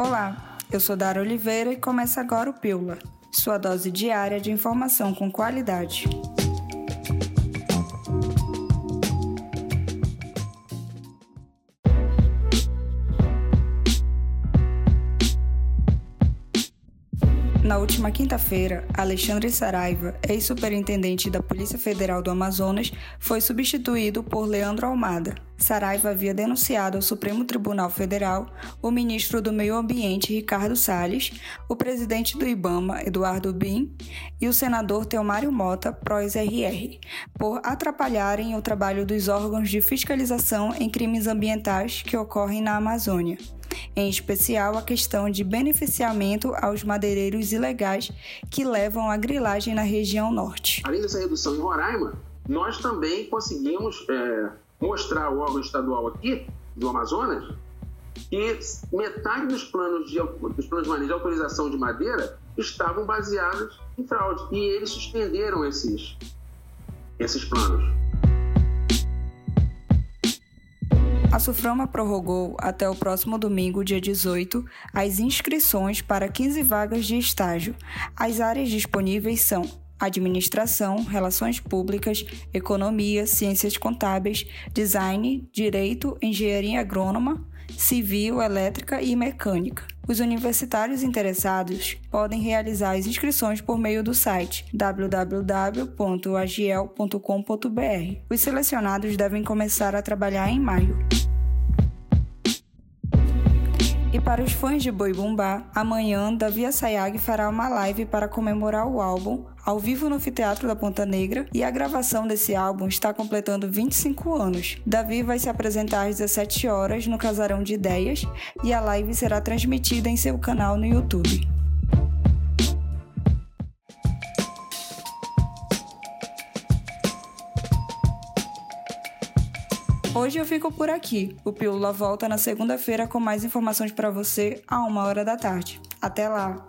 Olá, eu sou Dara Oliveira e começa agora o Pílula, sua dose diária de informação com qualidade. Na última quinta-feira, Alexandre Saraiva, ex-superintendente da Polícia Federal do Amazonas, foi substituído por Leandro Almada. Saraiva havia denunciado ao Supremo Tribunal Federal o ministro do Meio Ambiente, Ricardo Salles, o presidente do IBAMA, Eduardo Bin, e o senador Teomário Mota, pró-RR, por atrapalharem o trabalho dos órgãos de fiscalização em crimes ambientais que ocorrem na Amazônia em especial a questão de beneficiamento aos madeireiros ilegais que levam a grilagem na região norte. Além dessa redução em Roraima, nós também conseguimos é, mostrar ao órgão estadual aqui do Amazonas que metade dos planos de, dos planos de autorização de madeira estavam baseados em fraude e eles suspenderam esses, esses planos. A Suframa prorrogou até o próximo domingo, dia 18, as inscrições para 15 vagas de estágio. As áreas disponíveis são administração, relações públicas, economia, ciências contábeis, design, direito, engenharia agrônoma, civil, elétrica e mecânica. Os universitários interessados podem realizar as inscrições por meio do site www.agiel.com.br. Os selecionados devem começar a trabalhar em maio. E para os fãs de Boi Bumbá, amanhã Davi Assayag fará uma live para comemorar o álbum ao vivo no Anfiteatro da Ponta Negra e a gravação desse álbum está completando 25 anos. Davi vai se apresentar às 17 horas no Casarão de Ideias e a live será transmitida em seu canal no YouTube. Hoje eu fico por aqui. O Pílula volta na segunda-feira com mais informações para você a uma hora da tarde. Até lá!